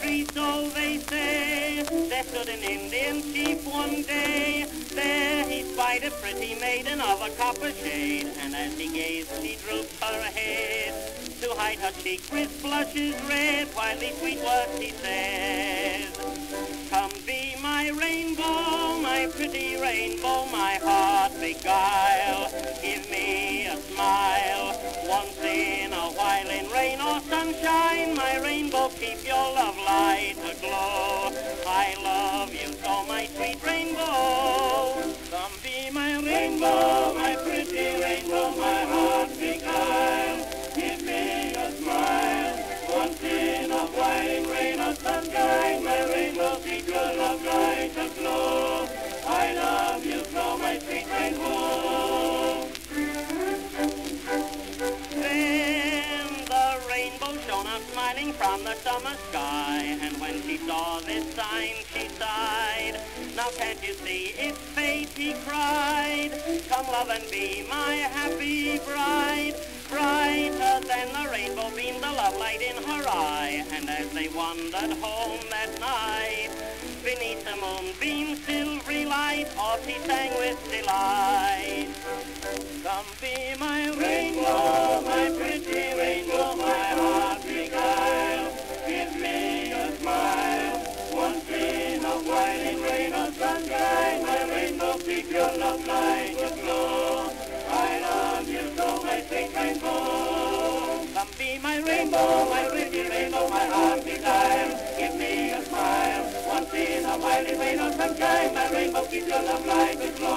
tree, so they say. There stood an Indian chief one day. There he spied a pretty maiden of a copper shade, and as he gazed, she drooped her head to hide her cheek with blushes red, while these sweet words he says. Come be my rainbow, my pretty rainbow, my heart beguile. Give me keep your love light aglow. Out smiling from the summer sky, and when she saw this sign, she sighed. Now can't you see it's fate, he cried. Come love and be my happy bride. Brighter than the rainbow beamed the love light in her eye, and as they wandered home that night, beneath the moonbeam's silvery light, off he sang with delight. Come be my rainbow, oh, my pretty rainbow, rainbow, keep your love light aglow. I love you my rainbow. Come be my rainbow, my pretty rainbow, my heart beguile. Give me a smile, once in a while in rain or sunshine. My rainbow, keep your love light aglow.